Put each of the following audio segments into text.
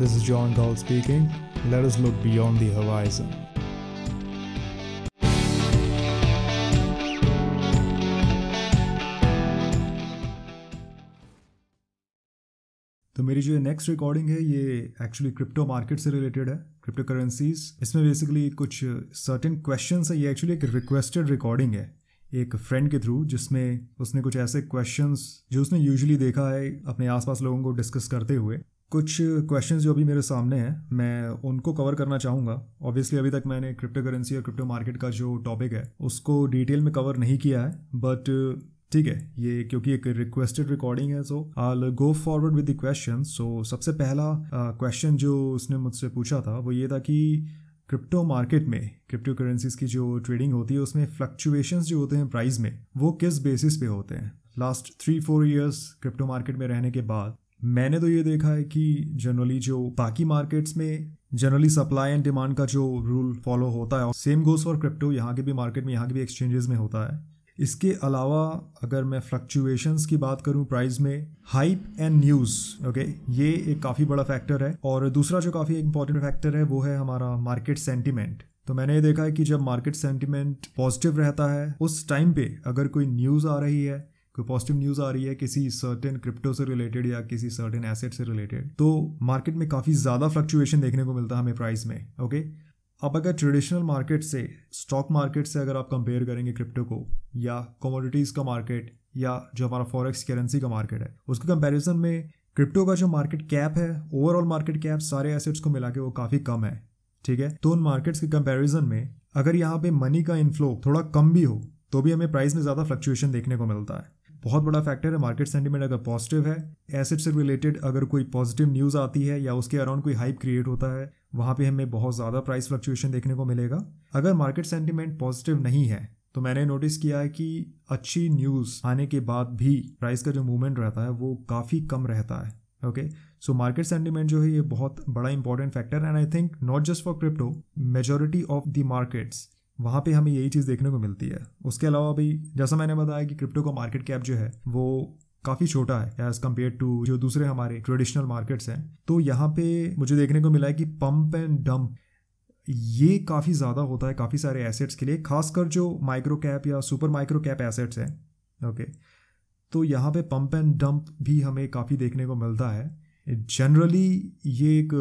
This is John Gall speaking. Let us look beyond the horizon. तो मेरी जो next recording है, ये एक्चुअली क्रिप्टो मार्केट से रिलेटेड है क्रिप्टो करेंसीज इसमें बेसिकली कुछ सर्टेन क्वेश्चन है ये एक्चुअली एक रिक्वेस्टेड रिकॉर्डिंग है, एक फ्रेंड के थ्रू जिसमें उसने कुछ ऐसे क्वेश्चंस जो उसने यूजुअली देखा है अपने आसपास लोगों को डिस्कस करते हुए कुछ क्वेश्चंस जो अभी मेरे सामने हैं मैं उनको कवर करना चाहूँगा। ऑब्वियसली अभी तक मैंने क्रिप्टो करेंसी और क्रिप्टो मार्केट का जो टॉपिक है उसको डिटेल में कवर नहीं किया है। बट ठीक है ये क्योंकि एक रिक्वेस्टेड रिकॉर्डिंग है so I go forward with the question so सबसे पहला क्वेश्चन uh, जो उसने मुझसे पूछा था वो ये था कि क्रिप्टो मार्केट में क्रिप्टो करेंसीज की जो ट्रेडिंग होती है उसमें फ्लक्चुएशंस जो होते हैं प्राइस में वो किस बेसिस पे होते हैं? Last three four years crypto market में रहने के बाद मैंने तो ये देखा है कि जनरली जो बाकी मार्केट्स में जनरली सप्लाई एंड डिमांड का जो रूल फॉलो होता है सेम गोज फॉर क्रिप्टो यहाँ के भी मार्केट में, यहाँ के भी एक्सचेंजेस में होता है। इसके अलावा अगर मैं फ्लक्चुएशंस की बात करूँ प्राइस में हाइप एंड न्यूज़ ओके ये एक काफ़ी बड़ा फैक्टर है। और दूसरा जो काफ़ी इंपॉर्टेंट फैक्टर है, वो है हमारा मार्केट सेंटिमेंट तो मैंने ये देखा है कि जब मार्केट सेंटिमेंट पॉजिटिव रहता है, उस टाइम पे अगर कोई न्यूज़ आ रही है कोई पॉजिटिव न्यूज़ आ रही है किसी सर्टेन क्रिप्टो से रिलेटेड या किसी सर्टेन एसेट से रिलेटेड तो मार्केट में काफ़ी ज़्यादा फ्लक्चुएशन देखने को मिलता है हमें प्राइस में ओके अब अगर ट्रेडिशनल मार्केट से स्टॉक मार्केट से अगर आप कंपेयर करेंगे क्रिप्टो को, या कमोडिटीज़ का मार्केट या जो हमारा फॉरेक्स करेंसी का मार्केट है, उसके कंपैरिजन में क्रिप्टो का जो मार्केट कैप है ओवरऑल मार्केट कैप सारे एसेट्स को मिला के वो काफ़ी कम है, ठीक है? तो उन मार्केट्स के कंपैरिजन में अगर यहाँ पे मनी का इनफ्लो थोड़ा कम भी हो तो भी हमें प्राइस में ज़्यादा फ्लक्चुएशन देखने को मिलता है। बहुत बड़ा फैक्टर है मार्केट सेंटीमेंट अगर पॉजिटिव है एसेट से रिलेटेड अगर कोई पॉजिटिव न्यूज़ आती है या उसके अराउंड कोई हाइप क्रिएट होता है, वहाँ पे हमें बहुत ज़्यादा प्राइस फ्लक्चुएशन देखने को मिलेगा। अगर मार्केट सेंटीमेंट पॉजिटिव नहीं है तो मैंने नोटिस किया है कि अच्छी न्यूज़ आने के बाद भी प्राइस का जो मूवमेंट रहता है, वो काफ़ी कम रहता है ओके सो मार्केट सेंटीमेंट जो है, ये बहुत बड़ा important factor and I think not just for crypto majority of the markets वहाँ पे हमें यही चीज़ देखने को मिलती है। उसके अलावा भी, जैसा मैंने बताया कि क्रिप्टो का मार्केट कैप जो है, वो काफ़ी छोटा है एज़ कंपेयर टू जो दूसरे हमारे ट्रेडिशनल मार्केट्स हैं। तो यहाँ पे मुझे देखने को मिला है कि पंप एंड डंप ये काफ़ी ज़्यादा होता है काफ़ी सारे एसेट्स के लिए, खासकर जो माइक्रो कैप या सुपर माइक्रो कैप एसेट्स हैं। ओके तो यहाँ पे पम्प एंड डंप भी हमें काफ़ी देखने को मिलता है। जनरली ये एक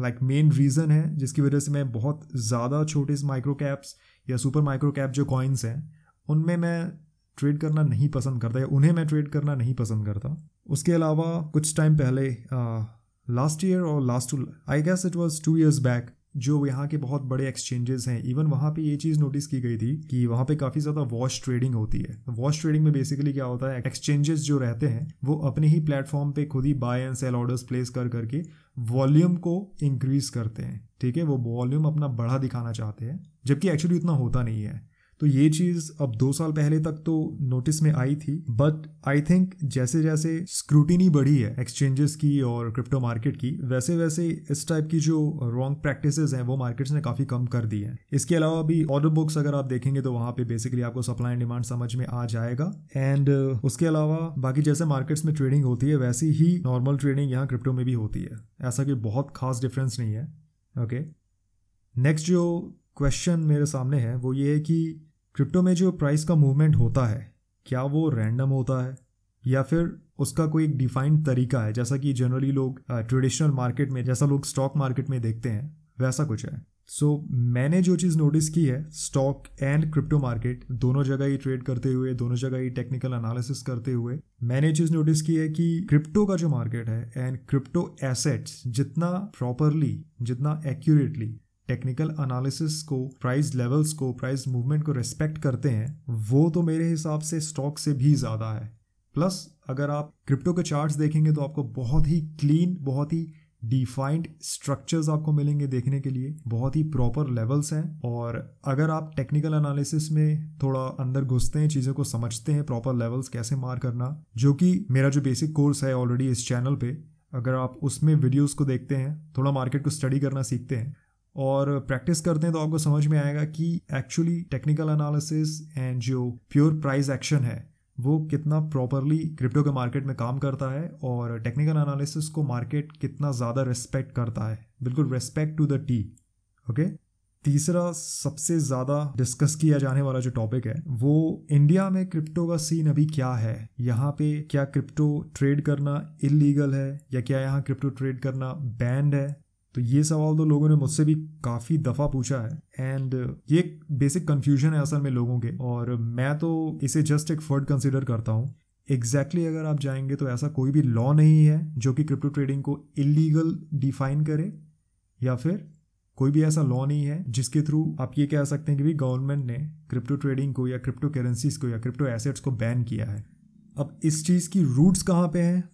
लाइक मेन रीज़न है, जिसकी वजह से मैं बहुत ज़्यादा छोटे माइक्रो कैप्स या सुपर माइक्रो कैप जो कॉइन्स हैं, उनमें मैं ट्रेड करना नहीं पसंद करता या उन्हें मैं ट्रेड करना नहीं पसंद करता। उसके अलावा कुछ टाइम पहले लास्ट ईयर और last I guess it was two years back जो यहाँ के बहुत बड़े एक्सचेंजेस हैं इवन वहाँ पे ये चीज़ नोटिस की गई थी कि वहाँ पे काफ़ी ज़्यादा वॉश ट्रेडिंग होती है। वॉश ट्रेडिंग में बेसिकली क्या होता है एक्सचेंजेस जो रहते हैं, वो अपने ही प्लेटफॉर्म पे खुद ही buy and sell orders place कर करके वॉल्यूम को इंक्रीज करते हैं। ठीक है? वो वॉल्यूम अपना बढ़ा दिखाना चाहते हैं, जबकि एक्चुअली उतना होता नहीं है। तो ये चीज़ अब दो साल पहले तक तो नोटिस में आई थी बट आई थिंक जैसे जैसे स्क्रूटिनी बढ़ी है एक्सचेंजेस की और क्रिप्टो मार्केट की वैसे वैसे इस टाइप की जो रॉन्ग प्रैक्टिस हैं वो मार्केट्स ने काफ़ी कम कर दी है। इसके अलावा भी ऑर्डर बुक्स अगर आप देखेंगे तो वहाँ पे बेसिकली आपको सप्लाई एंड डिमांड समझ में आ जाएगा। एंड उसके अलावा बाकी जैसे मार्केट्स में ट्रेडिंग होती है, वैसी ही नॉर्मल ट्रेडिंग यहाँ क्रिप्टो में भी होती है। ऐसा कोई बहुत खास डिफरेंस नहीं है ओके okay. नेक्स्ट जो क्वेश्चन मेरे सामने है, वो ये है कि क्रिप्टो में जो प्राइस का मूवमेंट होता है क्या वो रैंडम होता है? या फिर उसका कोई एक डिफाइंड तरीका है जैसा कि जनरली लोग ट्रेडिशनल मार्केट में जैसा लोग स्टॉक मार्केट में देखते हैं वैसा कुछ है। सो so, मैंने जो चीज़ नोटिस की है स्टॉक एंड क्रिप्टो मार्केट दोनों जगह ही ट्रेड करते हुए दोनों जगह ही टेक्निकल एनालिसिस करते हुए मैंने चीज़ नोटिस की है कि क्रिप्टो का जो मार्केट है एंड क्रिप्टो एसेट्स जितना प्रॉपरली जितना एक्यूरेटली टेक्निकल एनालिसिस को प्राइस लेवल्स को प्राइस मूवमेंट को रिस्पेक्ट करते हैं, वो तो मेरे हिसाब से स्टॉक से भी ज़्यादा है। प्लस अगर आप क्रिप्टो के चार्ट्स देखेंगे तो आपको बहुत ही क्लीन बहुत ही डिफाइंड स्ट्रक्चर्स आपको मिलेंगे देखने के लिए, बहुत ही प्रॉपर लेवल्स हैं। और अगर आप टेक्निकल एनालिसिस में थोड़ा अंदर घुसते हैं, चीज़ों को समझते हैं प्रॉपर लेवल्स कैसे मार करना, जो कि मेरा जो बेसिक कोर्स है ऑलरेडी इस चैनल पे, अगर आप उसमें वीडियोस को देखते हैं, थोड़ा मार्केट को स्टडी करना सीखते हैं और प्रैक्टिस करते हैं तो आपको समझ में आएगा कि एक्चुअली टेक्निकल एनालिसिस एंड जो प्योर प्राइस एक्शन है, वो कितना प्रॉपरली क्रिप्टो के मार्केट में काम करता है और टेक्निकल एनालिसिस को मार्केट कितना ज़्यादा रिस्पेक्ट करता है। बिल्कुल respect to the T okay तीसरा सबसे ज़्यादा डिस्कस किया जाने वाला जो टॉपिक है, वो इंडिया में क्रिप्टो का सीन अभी क्या है? यहाँ पे क्या क्रिप्टो ट्रेड करना इलीगल है या क्या यहाँ क्रिप्टो ट्रेड करना बैंड है? तो ये सवाल तो लोगों ने मुझसे भी काफ़ी दफ़ा पूछा है। एंड ये बेसिक कन्फ्यूज़न है असल में लोगों के। और मैं तो इसे जस्ट एक फर्ड कंसिडर करता हूँ। एग्जैक्टली exactly अगर आप जाएँगे तो ऐसा कोई भी लॉ नहीं है जो कि क्रिप्टो ट्रेडिंग को इलीगल डिफाइन करे, या फिर कोई भी ऐसा लॉ नहीं है जिसके थ्रू आप ये कह सकते हैं कि भी गवर्नमेंट ने क्रिप्टो ट्रेडिंग को या क्रिप्टो करेंसीज को या क्रिप्टो एसेट्स को बैन किया है। अब इस चीज़ की रूट्स कहाँ पे हैं?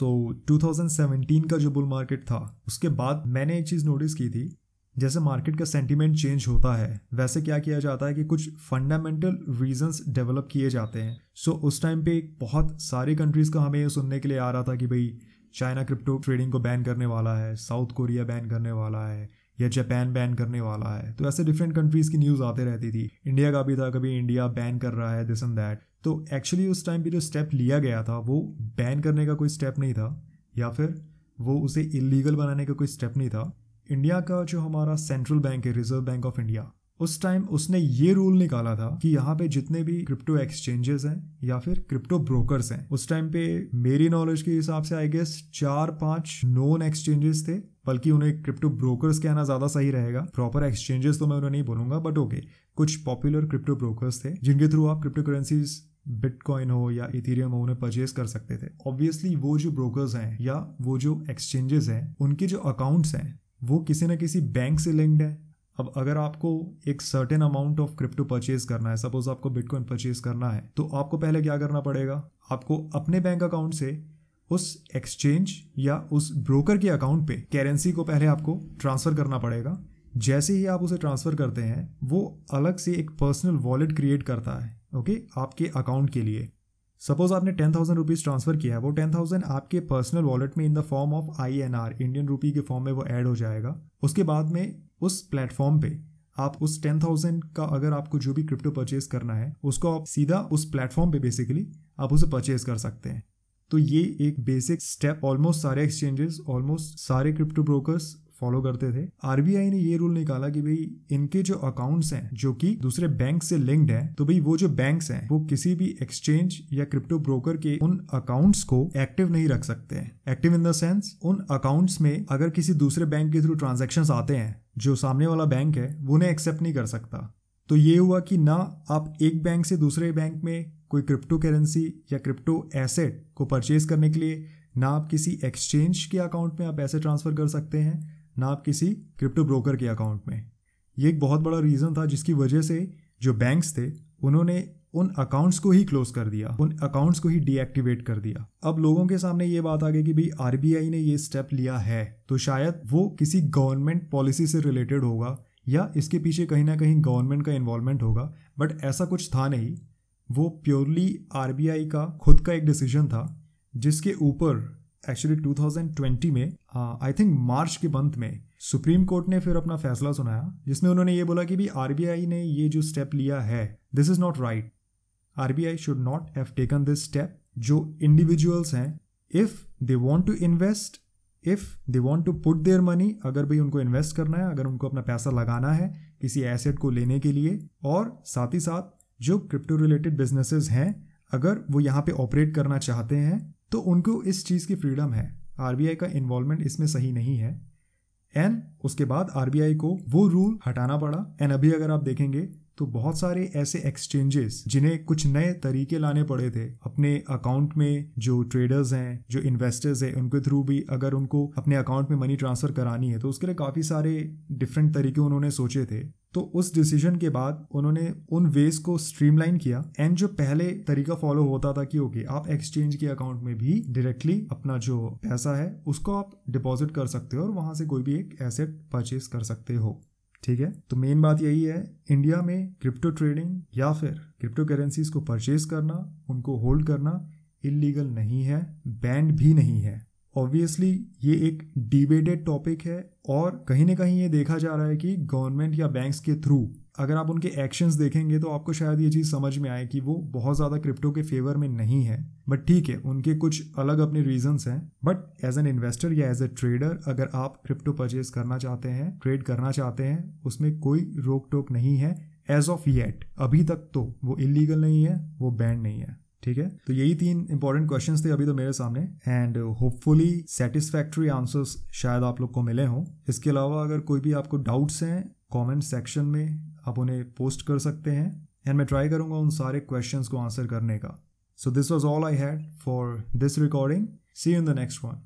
तो 2017 का जो बुल मार्केट था, उसके बाद मैंने एक चीज़ नोटिस की थी, जैसे मार्केट का सेंटीमेंट चेंज होता है, वैसे क्या किया जाता है कि कुछ फंडामेंटल रीजंस डेवलप किए जाते हैं। सो उस टाइम पे बहुत सारी कंट्रीज़ का हमें ये सुनने के लिए आ रहा था कि भाई चाइना क्रिप्टो ट्रेडिंग को बैन करने वाला है साउथ कोरिया बैन करने वाला है, या जापान बैन करने वाला है। तो ऐसे डिफरेंट कंट्रीज़ की न्यूज़ आते रहती थी। इंडिया का भी था, कभी इंडिया बैन कर रहा है दिस एंड दैट तो एक्चुअली उस टाइम पे जो स्टेप लिया गया था, वो बैन करने का कोई स्टेप नहीं था, या फिर वो उसे इलीगल बनाने का कोई स्टेप नहीं था। इंडिया का जो हमारा सेंट्रल बैंक है रिज़र्व बैंक ऑफ़ इंडिया उस टाइम उसने ये रूल निकाला था कि यहाँ पे जितने भी क्रिप्टो एक्सचेंजेस हैं, या फिर क्रिप्टो ब्रोकर्स हैं, उस टाइम पे मेरी नॉलेज के हिसाब से आई गेस चार पाँच नोन एक्सचेंजेस थे, बल्कि उन्हें क्रिप्टो ब्रोकर्स कहना ज़्यादा सही रहेगा। प्रॉपर एक्सचेंजेस तो मैं उन्हें नहीं बोलूँगा बट ओके कुछ पॉपुलर क्रिप्टो ब्रोकर्स थे, जिनके थ्रू आप क्रिप्टो करेंसीज बिटकॉइन हो या इथीरियम हो, उन्हें परचेज कर सकते थे। ऑब्वियसली वो जो ब्रोकर्स हैं या वो जो एक्सचेंजेस हैं, उनके जो अकाउंट्स हैं, वो किसी न किसी बैंक से लिंक्ड है। अब अगर आपको एक certain amount of crypto purchase करना है सपोज़ आपको बिटकॉइन परचेज करना है तो आपको पहले क्या करना पड़ेगा? आपको अपने बैंक अकाउंट से उस एक्सचेंज या उस ब्रोकर के अकाउंट पे करेंसी को पहले आपको ट्रांसफ़र करना पड़ेगा। जैसे ही आप उसे ट्रांसफ़र करते हैं, वो अलग से एक पर्सनल वॉलेट क्रिएट करता है। ओके आपके अकाउंट के लिए। सपोज़ आपने टेन थाउज़ेंड रुपीज़ ट्रांसफ़र किया है, वो टेन थाउज़ेंड आपके पर्सनल वॉलेट में in the form of I N R Indian rupee के फॉर्म में वो ऐड हो जाएगा। उसके बाद में उस प्लेटफॉर्म पे आप उस टेन थाउज़ेंड का अगर आपको जो भी क्रिप्टो परचेज करना है, उसको आप सीधा उस प्लेटफॉर्म पे बेसिकली आप उसे परचेज कर सकते हैं। तो ये एक बेसिक स्टेप ऑलमोस्ट सारे एक्सचेंजेस ऑलमोस्ट सारे क्रिप्टो ब्रोकर्स फॉलो करते थे। आरबीआई ने ये रूल निकाला कि भाई, इनके जो अकाउंट्स हैं, जो कि दूसरे बैंक से लिंक्ड हैं तो भाई वो जो बैंक्स हैं, वो किसी भी एक्सचेंज या क्रिप्टो ब्रोकर के उन अकाउंट्स को एक्टिव नहीं रख सकते हैं। एक्टिव इन द सेंस उन अकाउंट्स में अगर किसी दूसरे बैंक के थ्रू ट्रांजेक्शन आते हैं, जो सामने वाला बैंक है, वो उन्हें एक्सेप्ट नहीं कर सकता। तो ये हुआ कि ना आप एक बैंक से दूसरे बैंक में कोई क्रिप्टो करेंसी या क्रिप्टो एसेट को परचेज करने के लिए, ना आप किसी एक्सचेंज के अकाउंट में आप पैसे ट्रांसफ़र कर सकते हैं। ना आप किसी क्रिप्टो ब्रोकर के अकाउंट में। ये एक बहुत बड़ा रीज़न था जिसकी वजह से जो बैंक्स थे, उन्होंने उन अकाउंट्स को ही क्लोज कर दिया, उन अकाउंट्स को ही डीएक्टिवेट कर दिया। अब लोगों के सामने ये बात आ गई कि भाई, आरबीआई ने ये स्टेप लिया है तो शायद वो किसी गवर्नमेंट पॉलिसी से रिलेटेड होगा, या इसके पीछे कहीं ना कहीं गवर्नमेंट का इन्वॉल्वमेंट होगा। बट ऐसा कुछ था नहीं। वो प्योरली आरबीआई का, खुद का एक डिसीज़न था, जिसके ऊपर एक्चुअली 2020 में आई थिंक मार्च के मंथ में सुप्रीम कोर्ट ने फिर अपना फैसला सुनाया, जिसमें उन्होंने ये बोला कि भी आरबीआई ने ये जो स्टेप लिया है this is not right RBI should not have taken this step जो इंडिविजुअल्स हैं if they want to invest if they want to put their money अगर भाई उनको इन्वेस्ट करना है, अगर उनको अपना पैसा लगाना है किसी एसेट को लेने के लिए, और साथ ही साथ जो क्रिप्टो रिलेटेड बिजनेसेस हैं, अगर वो यहाँ पे ऑपरेट करना चाहते हैं तो उनको इस चीज़ की फ्रीडम है। आरबीआई का इन्वॉल्वमेंट इसमें सही नहीं है। एंड उसके बाद आरबीआई को वो रूल हटाना पड़ा। एंड अभी अगर आप देखेंगे तो बहुत सारे ऐसे एक्सचेंजेस जिन्हें कुछ नए तरीके लाने पड़े थे, अपने अकाउंट में जो ट्रेडर्स हैं, जो इन्वेस्टर्स हैं, उनके थ्रू भी अगर उनको अपने अकाउंट में मनी ट्रांसफ़र करानी है तो उसके लिए काफ़ी सारे डिफरेंट तरीके उन्होंने सोचे थे। तो उस डिसीज़न के बाद उन्होंने उन वेज को स्ट्रीमलाइन किया एंड जो पहले तरीका फॉलो होता था कि ओके आप एक्सचेंज के अकाउंट में भी डायरेक्टली अपना जो पैसा है, उसको आप डिपॉजिट कर सकते हो और वहाँ से कोई भी एक एसेट परचेज कर सकते हो। ठीक है? तो मेन बात यही है इंडिया में क्रिप्टो ट्रेडिंग या फिर क्रिप्टो करेंसीज को परचेज करना, उनको होल्ड करना इलीगल नहीं है बैंड भी नहीं है। ऑब्वियसली ये एक डिबेटेड टॉपिक है और कहीं ना कहीं ये देखा जा रहा है कि गवर्नमेंट या बैंक्स के थ्रू अगर आप उनके एक्शंस देखेंगे तो आपको शायद ये चीज़ समझ में आए कि वो बहुत ज़्यादा क्रिप्टो के फेवर में नहीं है। बट ठीक है, उनके कुछ अलग अपने रीजंस हैं। बट एज एन इन्वेस्टर या एज ए ट्रेडर अगर आप क्रिप्टो परचेज करना चाहते हैं ट्रेड करना चाहते हैं, उसमें कोई रोक टोक नहीं है। एज ऑफ़ येट अभी तक तो वो इलीगल नहीं है, वो बैंड नहीं है। ठीक है? तो यही तीन इंपॉर्टेंट क्वेश्चन थे अभी तो मेरे सामने एंड होपफुली सेटिस्फैक्ट्री आंसर्स शायद आप लोग को मिले हों। इसके अलावा अगर कोई भी आपको डाउट्स हैं कॉमेंट सेक्शन में आप उन्हें पोस्ट कर सकते हैं एंड मैं ट्राई करूँगा उन सारे क्वेश्चंस को आंसर करने का। So this was all I had for this recording see in the next one